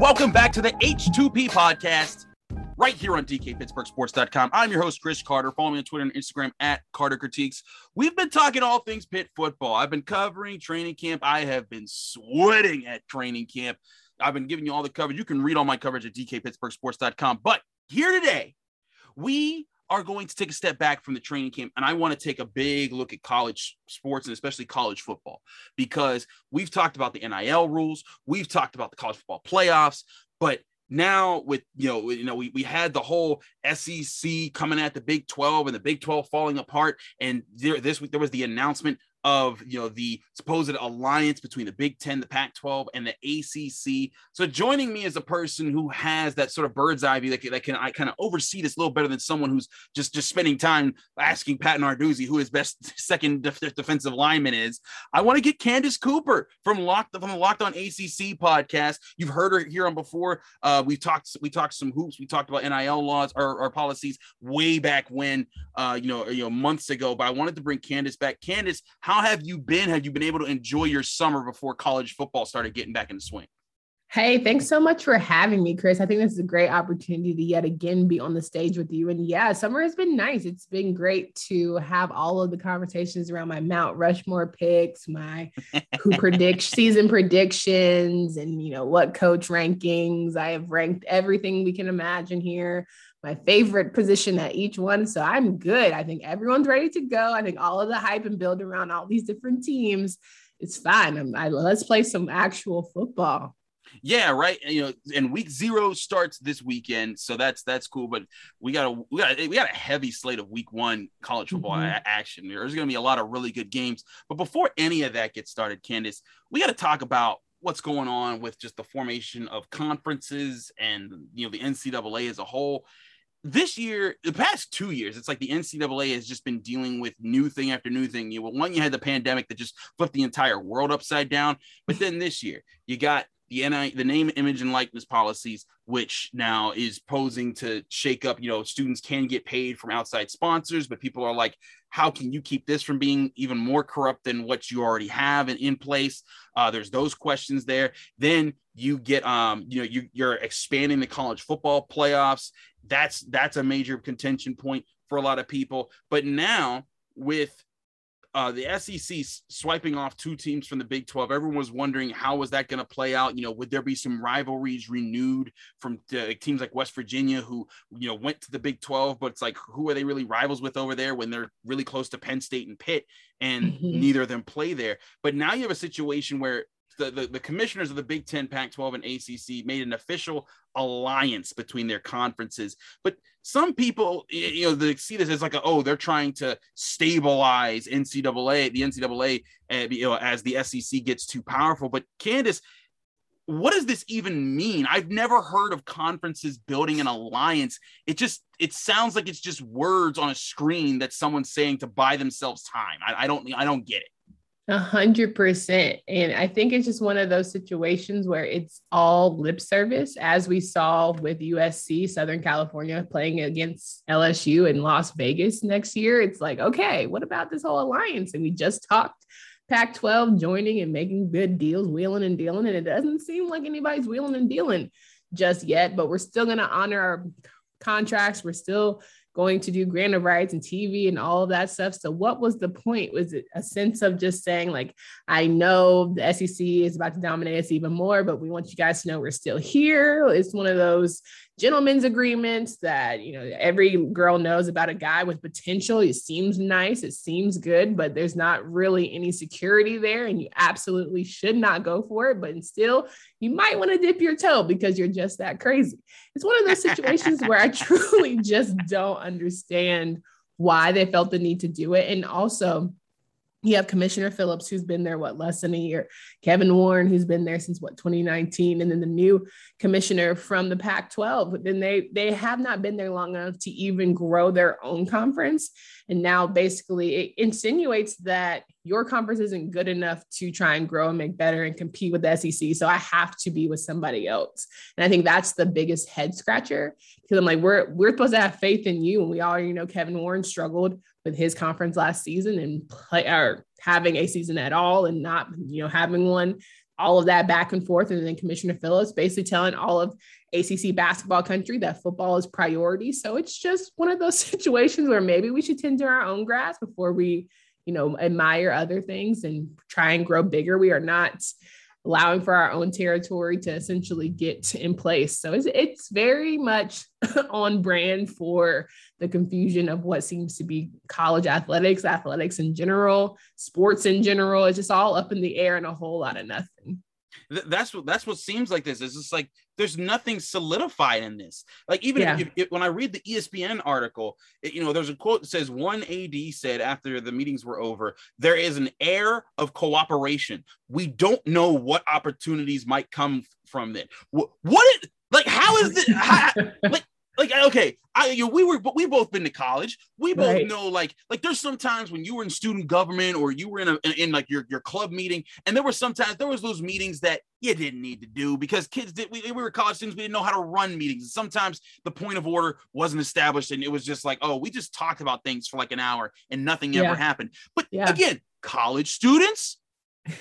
Welcome back to the H2P podcast right here on DKPittsburghSports.com. I'm your host, Chris Carter. Follow me on Twitter and Instagram at Carter Critiques. We've been talking all things Pitt football. I've been covering training camp. I have been sweating at training camp. I've been giving you all the coverage. You can read all my coverage at DKPittsburghSports.com. But here today, we are going to take a step back from the training camp and I want to take a big look at college sports and especially college football because we've talked about the NIL rules, we've talked about the college football playoffs, but now with you know you know we, we had the whole SEC coming at the Big 12 and the Big 12 falling apart. And there this week there was the announcement of you know the supposed alliance between the Big Ten, the Pac-12, and the ACC. So joining me is a person who has that sort of bird's eye view that can, that can I kind of oversee this a little better than someone who's just just spending time asking Pat Narduzzi who his best second def- defensive lineman is. I want to get Candace Cooper from Locked from the Locked On ACC podcast. You've heard her here on before. Uh, we talked we talked some hoops. We talked about NIL laws or, or policies way back when, uh, you know, you know months ago. But I wanted to bring Candace back. Candace, how have you been? Have you been able to enjoy your summer before college football started getting back into swing? Hey, thanks so much for having me, Chris. I think this is a great opportunity to yet again be on the stage with you. And yeah, summer has been nice. It's been great to have all of the conversations around my Mount Rushmore picks, my who predict season predictions, and you know what coach rankings. I have ranked everything we can imagine here. My favorite position at each one. So I'm good. I think everyone's ready to go. I think all of the hype and build around all these different teams it's fine. I'm, I, let's play some actual football. Yeah, right. And, you know, and week zero starts this weekend, so that's that's cool. But we got a we got a, we got a heavy slate of week one college football Mhm. a- action. There's going to be a lot of really good games. But before any of that gets started, Candace, we got to talk about what's going on with just the formation of conferences and you know the NCAA as a whole. This year, the past two years, it's like the NCAA has just been dealing with new thing after new thing. You know, one you had the pandemic that just flipped the entire world upside down, but then this year you got the NI, the name, image, and likeness policies, which now is posing to shake up. You know, students can get paid from outside sponsors, but people are like, how can you keep this from being even more corrupt than what you already have in, in place? Uh, there's those questions there. Then you get, um, you know, you, you're expanding the college football playoffs. That's that's a major contention point for a lot of people. But now with uh, the SEC swiping off two teams from the Big 12. Everyone was wondering how was that going to play out? You know, would there be some rivalries renewed from uh, teams like West Virginia who, you know, went to the Big 12, but it's like, who are they really rivals with over there when they're really close to Penn State and Pitt and Mhm. neither of them play there? But now you have a situation where the, the, the commissioners of the Big 10, Pac 12, and ACC made an official alliance between their conferences. But some people, you know, they see this as like, a, oh, they're trying to stabilize NCAA, the NCAA, uh, you know, as the SEC gets too powerful. But Candace, what does this even mean? I've never heard of conferences building an alliance. It just it sounds like it's just words on a screen that someone's saying to buy themselves time. I, I don't I don't get it. A hundred percent. And I think it's just one of those situations where it's all lip service, as we saw with USC, Southern California, playing against LSU in Las Vegas next year. It's like, okay, what about this whole alliance? And we just talked Pac 12 joining and making good deals, wheeling and dealing. And it doesn't seem like anybody's wheeling and dealing just yet, but we're still going to honor our contracts. We're still going to do grant rights and TV and all of that stuff. So, what was the point? Was it a sense of just saying, like, I know the SEC is about to dominate us even more, but we want you guys to know we're still here? It's one of those gentlemen's agreements that you know every girl knows about a guy with potential. It seems nice it seems good but there's not really any security there and you absolutely should not go for it. But still you might want to dip your toe because you're just that crazy. It's one of those situations where i truly just don't understand why they felt the need to do it. And also you have Commissioner Phillips, who's been there, what, less than a year. Kevin Warren, who's been there since what, 2019. And then the new commissioner from the Pac 12. Then they, they have not been there long enough to even grow their own conference. And now basically it insinuates that your conference isn't good enough to try and grow and make better and compete with the SEC. So I have to be with somebody else. And I think that's the biggest head scratcher because I'm like, we're we're supposed to have faith in you. And we already know Kevin Warren struggled with his conference last season and play or having a season at all and not, you know, having one, all of that back and forth. And then Commissioner Phillips basically telling all of ACC basketball country that football is priority. So it's just one of those situations where maybe we should tend to our own grass before we, you know, admire other things and try and grow bigger. We are not allowing for our own territory to essentially get in place. So it's, it's very much on brand for the confusion of what seems to be college athletics, athletics in general, sports in general. It's just all up in the air and a whole lot of nothing that's what that's what seems like this. It's just like there's nothing solidified in this. Like even yeah. if, if, when I read the ESPN article, it, you know, there's a quote that says one AD said after the meetings were over, there is an air of cooperation. We don't know what opportunities might come from it. What, what like how is this? How, like like okay i you know, we were but we both been to college we both right. know like like there's sometimes when you were in student government or you were in a in, in, like your your club meeting and there were sometimes there was those meetings that you didn't need to do because kids did we, we were college students we didn't know how to run meetings and sometimes the point of order wasn't established and it was just like oh we just talked about things for like an hour and nothing yeah. ever happened but yeah. again college students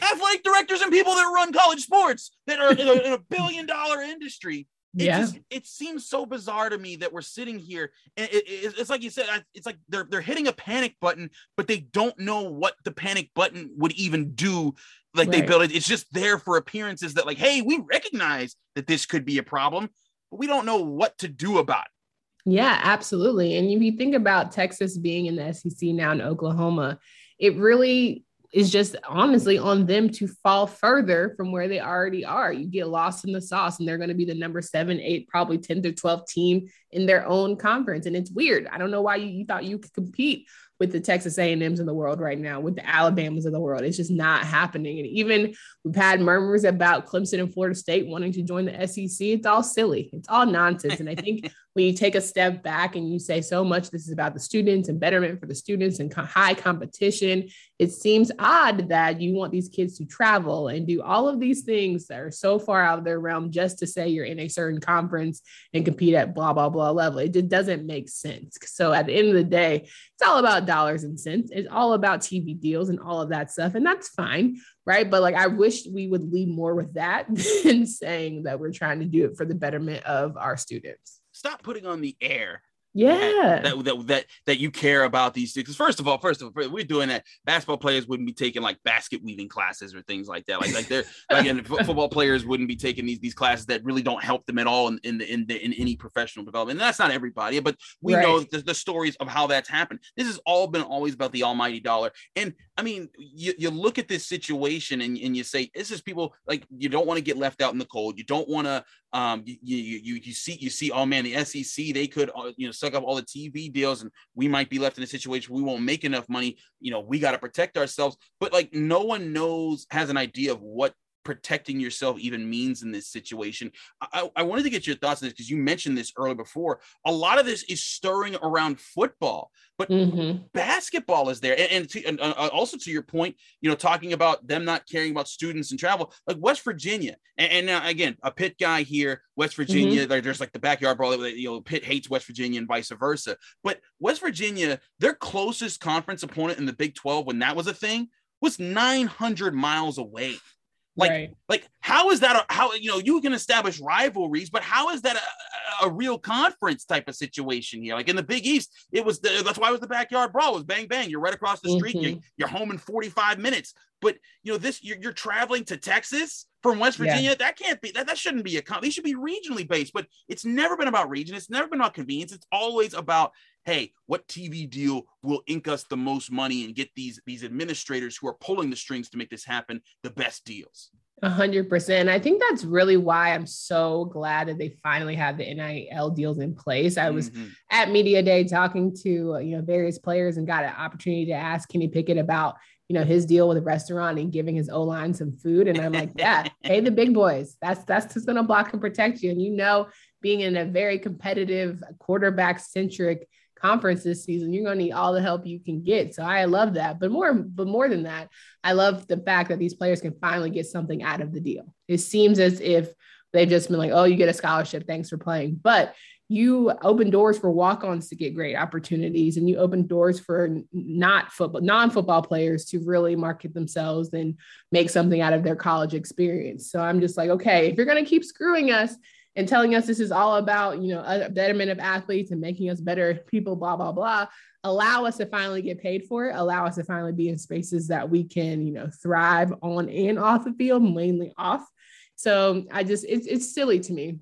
athletic directors and people that run college sports that are in a, in a billion dollar industry it yeah. just it seems so bizarre to me that we're sitting here and it, it, it's like you said it's like they're they're hitting a panic button but they don't know what the panic button would even do like right. they built it it's just there for appearances that like hey we recognize that this could be a problem but we don't know what to do about it yeah absolutely and if you think about texas being in the sec now in oklahoma it really is just honestly on them to fall further from where they already are. You get lost in the sauce, and they're going to be the number seven, eight, probably 10 to 12 team in their own conference. And it's weird. I don't know why you, you thought you could compete with the Texas A&Ms in the world right now, with the Alabamas of the world. It's just not happening. And even we've had murmurs about Clemson and Florida State wanting to join the SEC. It's all silly. It's all nonsense. And I think when you take a step back and you say so much this is about the students and betterment for the students and high competition, it seems odd that you want these kids to travel and do all of these things that are so far out of their realm just to say you're in a certain conference and compete at blah, blah, blah level. It just doesn't make sense. So at the end of the day, it's all about dollars and cents. It's all about TV deals and all of that stuff. And that's fine. Right. But like, I wish we would lead more with that than saying that we're trying to do it for the betterment of our students. Stop putting on the air yeah. that, that that that you care about these things. First of all first of all we're doing that. Basketball players wouldn't be taking like basket weaving classes or things like that. Like like they're like and football players wouldn't be taking these these classes that really don't help them at all in in the, in, the, in any professional development. And that's not everybody but we right. know the, the stories of how that's happened. This has all been always about the almighty dollar. And i mean you, you look at this situation and, and you say this is people like you don't want to get left out in the cold. You don't want to um you, you you you see you see oh man the sec they could uh, you know suck up all the tv deals and we might be left in a situation we won't make enough money. You know we got to protect ourselves. But like no one knows has an idea of what protecting yourself even means in this situation. I, I wanted to get your thoughts on this because you mentioned this earlier before. A lot of this is stirring around football, but mm-hmm. basketball is there. And, and, to, and uh, also to your point, you know, talking about them not caring about students and travel, like West Virginia. And, and now, again, a Pitt guy here, West Virginia, mm-hmm. there's like the backyard brawl. That you know, Pitt hates West Virginia and vice versa. But West Virginia, their closest conference opponent in the Big 12 when that was a thing was 900 miles away. Like, Right. like how is that? A, how you know you can establish rivalries, but how is that a, a, real conference type of situation here? Like in the Big East, it was the, that's why it was the backyard brawl. It was bang bang. You're right across the street. You're, Mhm. you're home in 45 minutes. But you know this, you're, you're traveling to Texas from West Yeah. Virginia. That can't be that. That shouldn't be a. con- These should be regionally based. But it's never been about region. It's never been about convenience. It's always about hey, what TV deal will ink us the most money and get these these administrators who are pulling the strings to make this happen the best deals. A hundred percent. I think that's really why I'm so glad that they finally have the NIL deals in place. I was Mhm. at media day talking to you know various players and got an opportunity to ask Kenny Pickett about you know his deal with a restaurant and giving his O line some food, and I'm like, yeah, pay the big boys. That's that's just gonna block and protect you. And you know, being in a very competitive quarterback centric conference this season, you're gonna need all the help you can get. So I love that. But more, but more than that, I love the fact that these players can finally get something out of the deal. It seems as if they've just been like, oh, you get a scholarship, thanks for playing. But you open doors for walk-ons to get great opportunities and you open doors for not football non-football players to really market themselves and make something out of their college experience so i'm just like okay if you're going to keep screwing us and telling us this is all about you know betterment of athletes and making us better people blah blah blah allow us to finally get paid for it. Allow us to finally be in spaces that we can you know thrive on and off the field mainly off. So i just it's, it's silly to me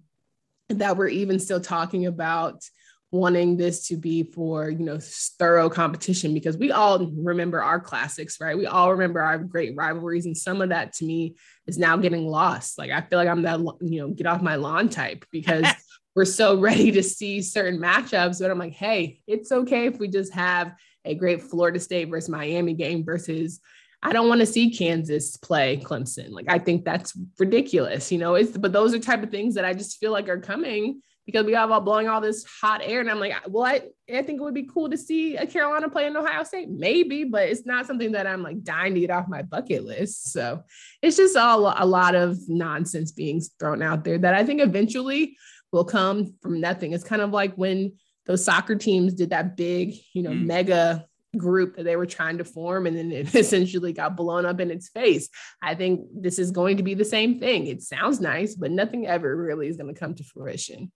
that we're even still talking about wanting this to be for you know thorough competition because we all remember our classics right we all remember our great rivalries and some of that to me is now getting lost like i feel like i'm that you know get off my lawn type because we're so ready to see certain matchups but i'm like hey it's okay if we just have a great florida state versus miami game versus I don't want to see Kansas play Clemson. Like I think that's ridiculous, you know. It's but those are type of things that I just feel like are coming because we have all blowing all this hot air, and I'm like, well, I I think it would be cool to see a Carolina play in Ohio State, maybe, but it's not something that I'm like dying to get off my bucket list. So it's just all a lot of nonsense being thrown out there that I think eventually will come from nothing. It's kind of like when those soccer teams did that big, you know, Mm. mega group that they were trying to form and then it essentially got blown up in its face. I think this is going to be the same thing. It sounds nice, but nothing ever really is going to come to fruition.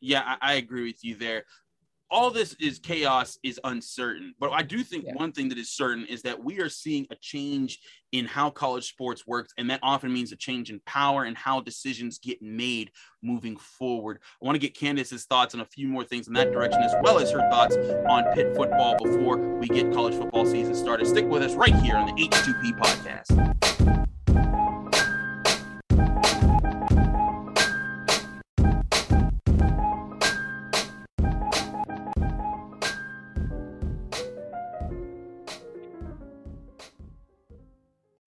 Yeah, I, I agree with you there. All this is chaos, is uncertain. But I do think Yeah. one thing that is certain is that we are seeing a change in how college sports works. And that often means a change in power and how decisions get made moving forward. I want to get Candace's thoughts on a few more things in that direction, as well as her thoughts on Pitt football before we get college football season started. Stick with us right here on the H2P podcast.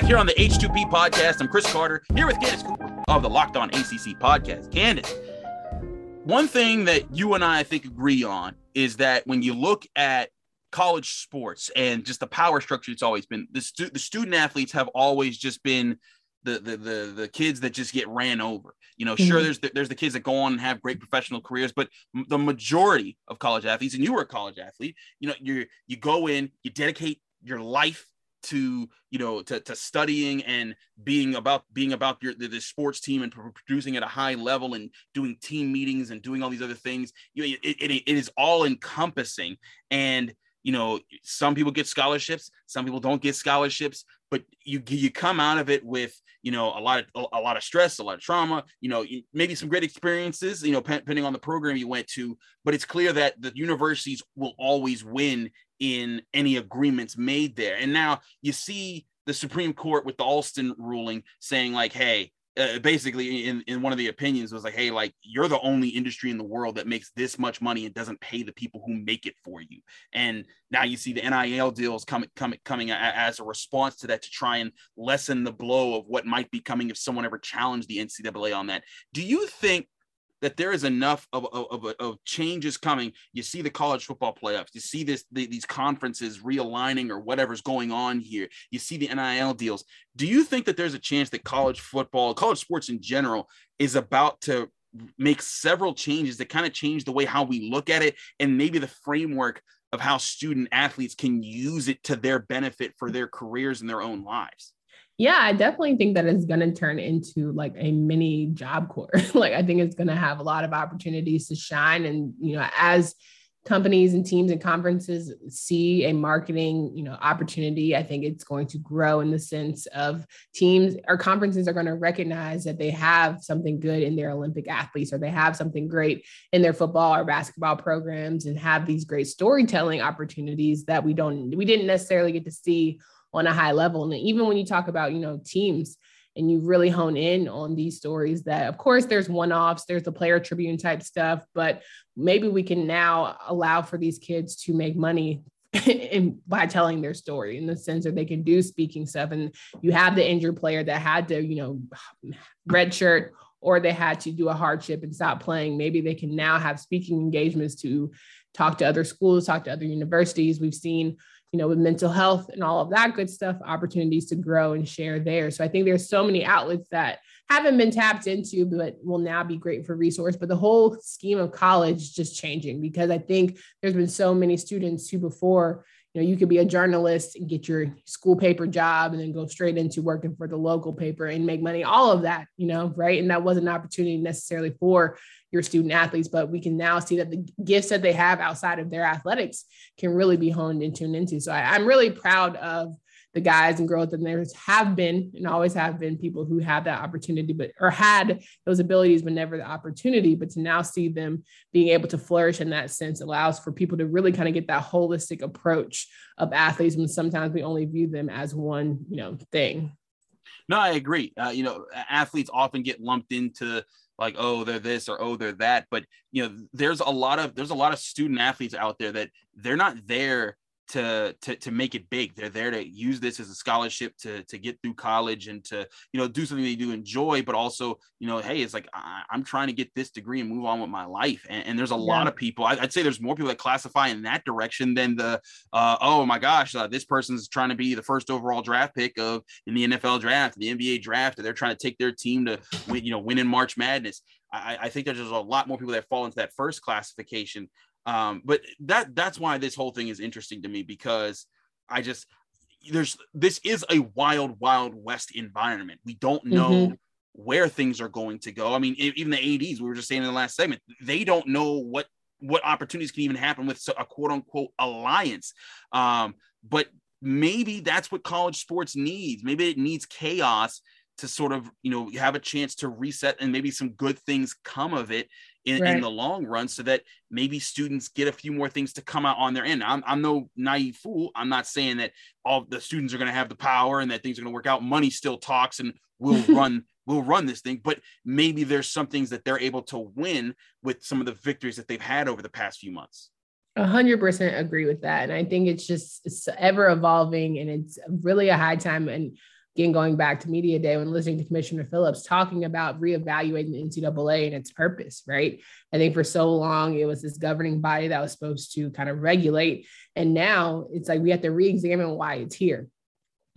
Back here on the H2P podcast, I'm Chris Carter here with Candace Cooper of the Locked On ACC podcast. Candace, one thing that you and I, I think, agree on is that when you look at college sports and just the power structure, it's always been the, stu- the student athletes have always just been the, the the the kids that just get ran over. You know, sure, Mhm. there's the, there's the kids that go on and have great professional careers, but m- the majority of college athletes, and you were a college athlete, you know, you you go in, you dedicate your life to you know to, to studying and being about being about your the, the sports team and producing at a high level and doing team meetings and doing all these other things. You know, it, it, it is all encompassing. And you know some people get scholarships some people don't get scholarships but you you come out of it with you know a lot of a lot of stress a lot of trauma you know maybe some great experiences you know depending on the program you went to but it's clear that the universities will always win in any agreements made there. And now you see the supreme court with the alston ruling saying like hey uh, basically in, in one of the opinions was like hey like you're the only industry in the world that makes this much money and doesn't pay the people who make it for you. And now you see the nil deals coming coming coming as a response to that to try and lessen the blow of what might be coming if someone ever challenged the ncaa on that. Do you think that there is enough of, of, of, of, changes coming. You see the college football playoffs. You see this the, these conferences realigning or whatever's going on here. You see the NIL deals. Do you think that there's a chance that college football, college sports in general, is about to make several changes that kind of change the way how we look at it and maybe the framework of how student athletes can use it to their benefit for their careers and their own lives? Yeah, I definitely think that it's going to turn into like a mini job corps. like I think it's going to have a lot of opportunities to shine and you know as companies and teams and conferences see a marketing you know opportunity i think it's going to grow in the sense of teams or conferences are going to recognize that they have something good in their olympic athletes or they have something great in their football or basketball programs and have these great storytelling opportunities that we don't we didn't necessarily get to see on a high level. And even when you talk about, you know, teams and you really hone in on these stories that of course there's one-offs, there's the player tribune type stuff, but maybe we can now allow for these kids to make money in, by telling their story in the sense that they can do speaking stuff. And you have the injured player that had to, you know, red shirt or they had to do a hardship and stop playing. Maybe they can now have speaking engagements to talk to other schools, talk to other universities. We've seen, you know, with mental health and all of that good stuff, opportunities to grow and share there. So I think there's so many outlets that haven't been tapped into, but will now be great for resource. But the whole scheme of college just changing because I think there's been so many students who before you know you could be a journalist and get your school paper job and then go straight into working for the local paper and make money all of that you know right? And that wasn't an opportunity necessarily for your student athletes but we can now see that the gifts that they have outside of their athletics can really be honed and tuned into. So I, i'm really proud of the guys and girls and there have been and always have been people who have that opportunity but or had those abilities but never the opportunity but to now see them being able to flourish in that sense allows for people to really kind of get that holistic approach of athletes when sometimes we only view them as one you know thing. No i agree. Uh, you know athletes often get lumped into like oh they're this or oh they're that but you know there's a lot of there's a lot of student athletes out there that they're not there to, to to make it big. They're there to use this as a scholarship to to get through college and to you know do something they do enjoy, but also you know, hey, it's like I, am trying to get this degree and move on with my life. And, and there's a yeah. lot of people. I, would say there's more people that classify in that direction than the uh, oh my gosh, uh, this person's trying to be the first overall draft pick of in the NFL draft, the NBA draft, and they're trying to take their team to win, you know, win in March Madness. I, I think there's a lot more people that fall into that first classification um, but that that's why this whole thing is interesting to me because I just there's this is a wild, wild west environment. We don't know mm-hmm. where things are going to go. I mean, even the ADs, we were just saying in the last segment, they don't know what what opportunities can even happen with a quote unquote alliance. Um, but maybe that's what college sports needs. Maybe it needs chaos to sort of you know have a chance to reset and maybe some good things come of it in, right. in, the long run so that maybe students get a few more things to come out on their end. I'm, I'm no naive fool. I'm not saying that all the students are going to have the power and that things are going to work out. Money still talks and we'll run we'll run this thing, but maybe there's some things that they're able to win with some of the victories that they've had over the past few months. A hundred percent agree with that. And I think it's just it's ever evolving and it's really a high time. And again, going back to media day when listening to Commissioner Phillips talking about reevaluating the NCAA and its purpose, right? I think for so long it was this governing body that was supposed to kind of regulate. And now it's like we have to re-examine why it's here.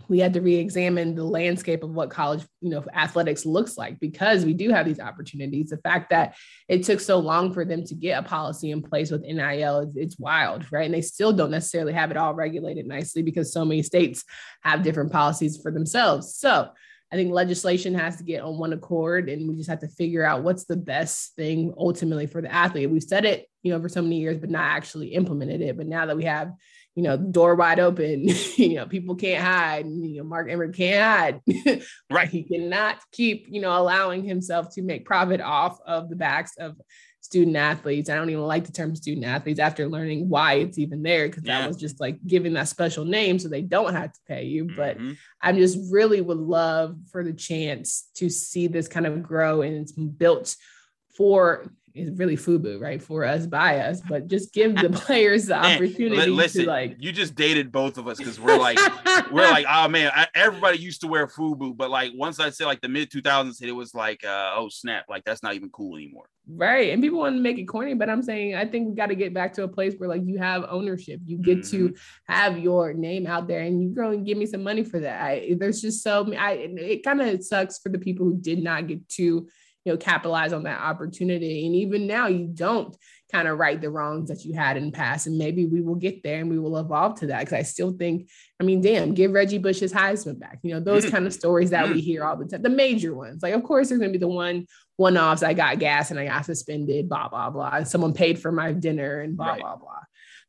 We had to re-examine the landscape of what college you know athletics looks like because we do have these opportunities the fact that it took so long for them to get a policy in place with nil it's, it's wild right and they still don't necessarily have it all regulated nicely because so many states have different policies for themselves so I think legislation has to get on one accord and we just have to figure out what's the best thing ultimately for the athlete. We've said it, you know, for so many years, but not actually implemented it. But now that we have you know, door wide open. you know, people can't hide. You know, Mark Emmert can't hide. right. He cannot keep, you know, allowing himself to make profit off of the backs of student athletes. I don't even like the term student athletes after learning why it's even there, because yeah. that was just like giving that special name so they don't have to pay you. But mm-hmm. I just really would love for the chance to see this kind of grow and it's built for is really FUBU, right? For us, by us, but just give the players the opportunity listen, to like. You just dated both of us because we're like, we're like, oh man, I, everybody used to wear FUBU, but like once I say like the mid 2000s hit, it was like, uh, oh snap, like that's not even cool anymore. Right, and people want to make it corny, but I'm saying I think we got to get back to a place where like you have ownership, you get mm-hmm. to have your name out there, and you go and give me some money for that. I, there's just so I it kind of sucks for the people who did not get to you know capitalize on that opportunity. And even now you don't kind of right the wrongs that you had in the past. And maybe we will get there and we will evolve to that. Because i still think i mean damn give reggie bush his heisman back. You know those mm. kind of stories that we mm. hear all the time the major ones. Like of course there's going to be the one one offs i got gas and i got suspended blah blah blah. Someone paid for my dinner and blah right. blah blah.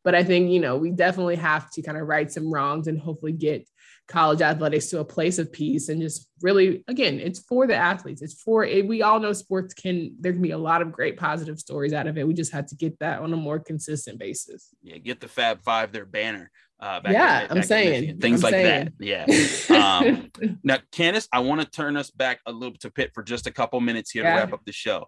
But i think you know we definitely have to kind of right some wrongs and hopefully get college athletics to a place of peace and just really again it's for the athletes it's for it, we all know sports can there can be a lot of great positive stories out of it we just had to get that on a more consistent basis yeah get the fab five their banner uh, yeah, I'm saying things I'm like saying. that. Yeah. Um, now, Candace, I want to turn us back a little to Pitt for just a couple minutes here yeah. to wrap up the show.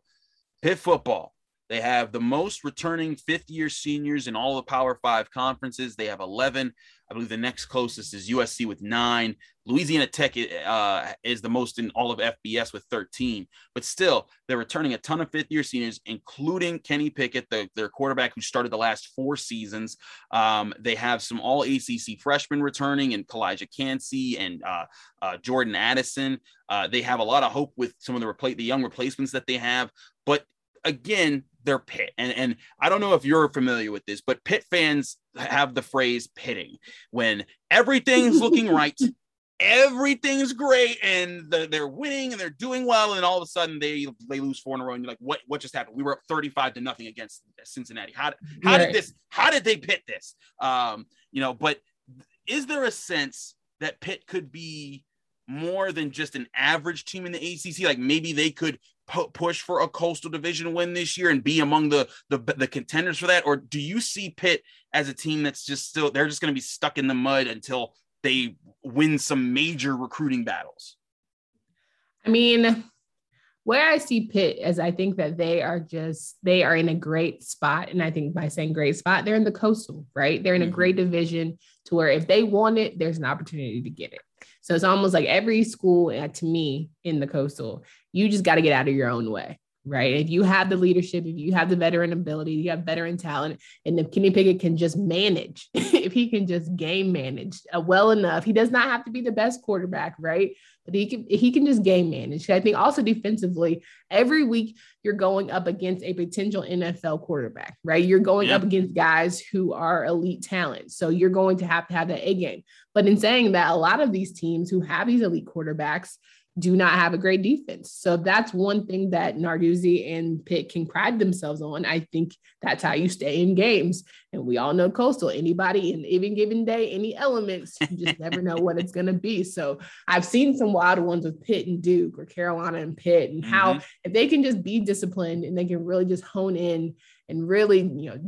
Pitt football. They have the most returning fifth year seniors in all the Power Five conferences. They have 11. I believe the next closest is USC with nine. Louisiana Tech uh, is the most in all of FBS with 13. But still, they're returning a ton of fifth year seniors, including Kenny Pickett, the, their quarterback who started the last four seasons. Um, they have some all ACC freshmen returning, and Calijah Kancey and uh, uh, Jordan Addison. Uh, they have a lot of hope with some of the, the young replacements that they have. But again, they're Pitt. And, and I don't know if you're familiar with this, but Pitt fans have the phrase pitting when everything's looking right. Everything's great and the, they're winning and they're doing well, and all of a sudden they they lose four in a row, and you're like, what what just happened? We were up 35 to nothing against Cincinnati. How how right. did this? How did they pit this? Um, you know, but is there a sense that Pitt could be more than just an average team in the ACC? Like maybe they could push for a coastal division win this year and be among the, the the contenders for that? Or do you see Pitt as a team that's just still they're just going to be stuck in the mud until they win some major recruiting battles? I mean where i see Pitt is i think that they are just they are in a great spot and i think by saying great spot they're in the coastal right? They're in a mm-hmm. great division to where if they want it there's an opportunity to get it so it's almost like every school uh, to me in the coastal, you just got to get out of your own way, right? If you have the leadership, if you have the veteran ability, you have veteran talent, and if Kenny Pickett can just manage, if he can just game manage uh, well enough, he does not have to be the best quarterback, right? But he can he can just game manage. I think also defensively, every week you're going up against a potential NFL quarterback, right? You're going up against guys who are elite talent. So you're going to have to have that A game. But in saying that, a lot of these teams who have these elite quarterbacks do not have a great defense. So that's one thing that Narduzzi and Pitt can pride themselves on. I think that's how you stay in games. And we all know Coastal, anybody in even given day, any elements, you just never know what it's going to be. So I've seen some wild ones with Pitt and Duke or Carolina and Pitt and how mm-hmm. if they can just be disciplined and they can really just hone in and really, you know,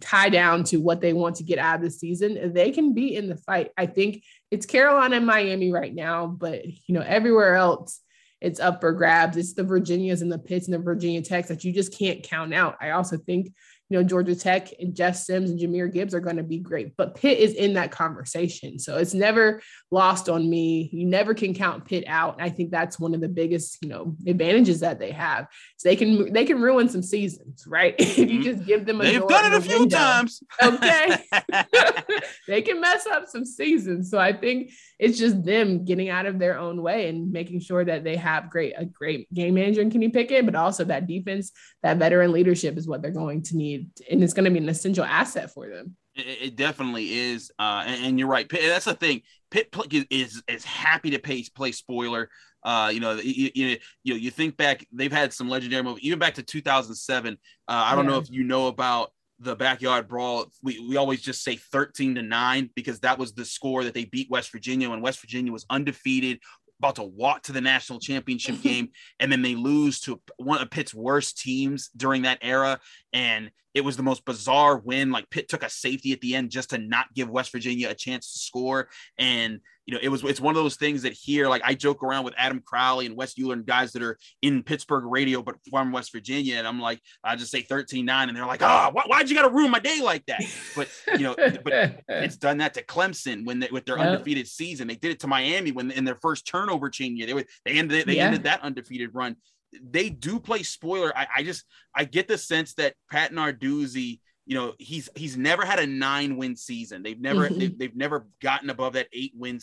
tie down to what they want to get out of the season, they can be in the fight. I think it's Carolina and Miami right now, but you know, everywhere else it's up for grabs. It's the Virginias and the Pitts and the Virginia Techs that you just can't count out. I also think, you know, Georgia Tech and Jeff Sims and Jahmyr Gibbs are going to be great. But Pitt is in that conversation. So it's never lost on me. You never can count Pitt out. And I think that's one of the biggest, you know, advantages that they have. So they can they can ruin some seasons, right? if you mm-hmm. just give them a They've done it a few window. times. Okay. they can mess up some seasons. So I think it's just them getting out of their own way and making sure that they have great a great game manager in Kenny Pickett, but also that defense, that veteran leadership is what they're going to need and it's going to be an essential asset for them. It, it definitely is, uh, and, and, you're right. Pitt, that's the thing. Pitt is is happy to pay play spoiler. Uh, you know, you, you, you, you think back, they've had some legendary movies, even back to 2007. Uh, I don't yeah. know if you know about the backyard brawl. We, we always just say 13 to 9 because that was the score that they beat West Virginia when West Virginia was undefeated, about to walk to the national championship game, and then they lose to one of Pitt's worst teams during that era. And it was the most bizarre win. Like Pitt took a safety at the end just to not give West Virginia a chance to score. And you know, it was it's one of those things that here, like I joke around with Adam Crowley and Wes Euler and guys that are in Pittsburgh radio but from West Virginia, and I'm like, I just say 13-9, and they're like, oh, why, would you gotta ruin my day like that? But you know, but it's done that to Clemson when they with their undefeated season. They did it to Miami when in their first turnover chain year. They were they ended they yeah. ended that undefeated run they do play spoiler. I, I just I get the sense that Pat Narduzzi, you know, he's he's never had a nine win season. They've never mm-hmm. they've, they've never gotten above that eight win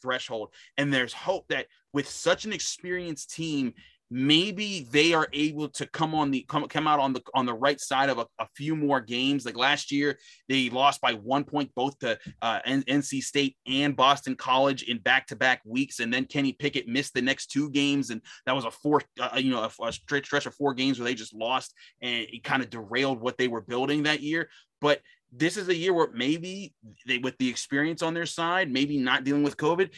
threshold. And there's hope that with such an experienced team, maybe they are able to come on the come come out on the on the right side of a, a few more games. Like last year, they lost by one point both to uh, NC State and Boston College in back to back weeks, and then Kenny Pickett missed the next two games, and that was a four uh, you know a, a stretch stretch of four games where they just lost, and it kind of derailed what they were building that year. But this is a year where maybe they, with the experience on their side, maybe not dealing with COVID,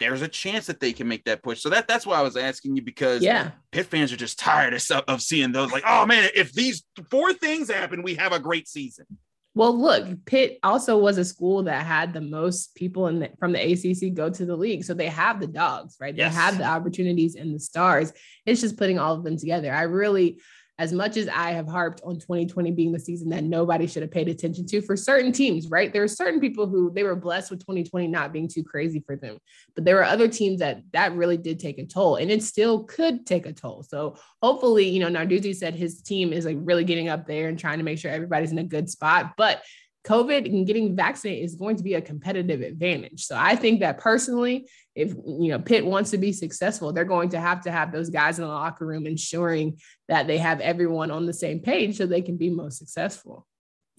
there's a chance that they can make that push. So that that's why I was asking you because yeah, Pitt fans are just tired of, of seeing those like, oh man, if these four things happen, we have a great season. Well, look, Pitt also was a school that had the most people in the, from the ACC go to the league, so they have the dogs, right? Yes. They have the opportunities and the stars. It's just putting all of them together. I really as much as I have harped on 2020 being the season that nobody should have paid attention to for certain teams, right? There are certain people who they were blessed with 2020 not being too crazy for them, but there were other teams that that really did take a toll and it still could take a toll. So hopefully, you know, Narduzzi said his team is like really getting up there and trying to make sure everybody's in a good spot, but COVID and getting vaccinated is going to be a competitive advantage. So I think that personally, if you know Pitt wants to be successful, they're going to have to have those guys in the locker room ensuring that they have everyone on the same page so they can be most successful.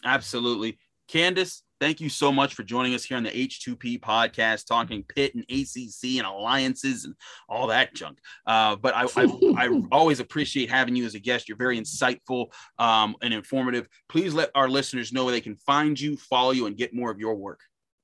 Absolutely. Candace, thank you so much for joining us here on the H2P podcast, talking Pitt and ACC and alliances and all that junk. Uh, but I, I, I, always appreciate having you as a guest. You're very insightful um, and informative. Please let our listeners know where they can find you, follow you, and get more of your work.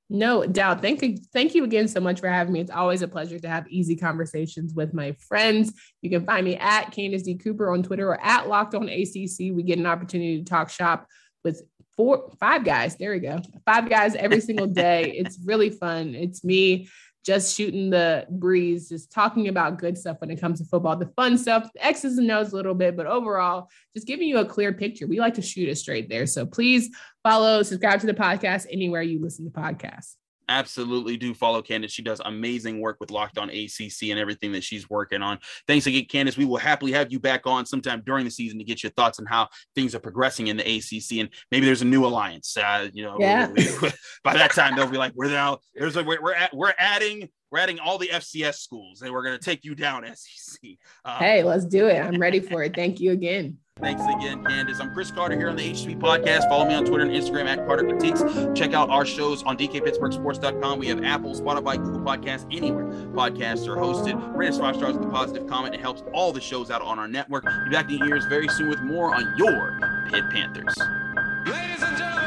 No doubt. Thank you. Thank you again so much for having me. It's always a pleasure to have easy conversations with my friends. You can find me at Candace D. Cooper on Twitter or at Locked On ACC. We get an opportunity to talk shop with four, five guys. There we go. Five guys every single day. it's really fun. It's me just shooting the breeze, just talking about good stuff when it comes to football, the fun stuff, the X's and O's a little bit, but overall, just giving you a clear picture. We like to shoot it straight there. So please follow, subscribe to the podcast anywhere you listen to podcasts absolutely do follow Candace. She does amazing work with Locked On ACC and everything that she's working on. Thanks again, Candace. We will happily have you back on sometime during the season to get your thoughts on how things are progressing in the ACC and maybe there's a new alliance. Uh, you know, yeah. by that time they'll be like, we're now there's a we're we're, at, we're adding we're adding all the FCS schools and we're going to take you down SEC. Um, hey, let's do it. I'm ready for it. Thank you again. Thanks again, Candace. I'm Chris Carter here on the H2P podcast. Follow me on Twitter and Instagram at Carter Critiques. Check out our shows on DKPittsburghSports.com. We have Apple, Spotify, Google Podcasts, anywhere podcasts are hosted. Rate us five stars with a positive comment. It helps all the shows out on our network. Be back in ears very soon with more on your Pitt Panthers. Ladies and gentlemen.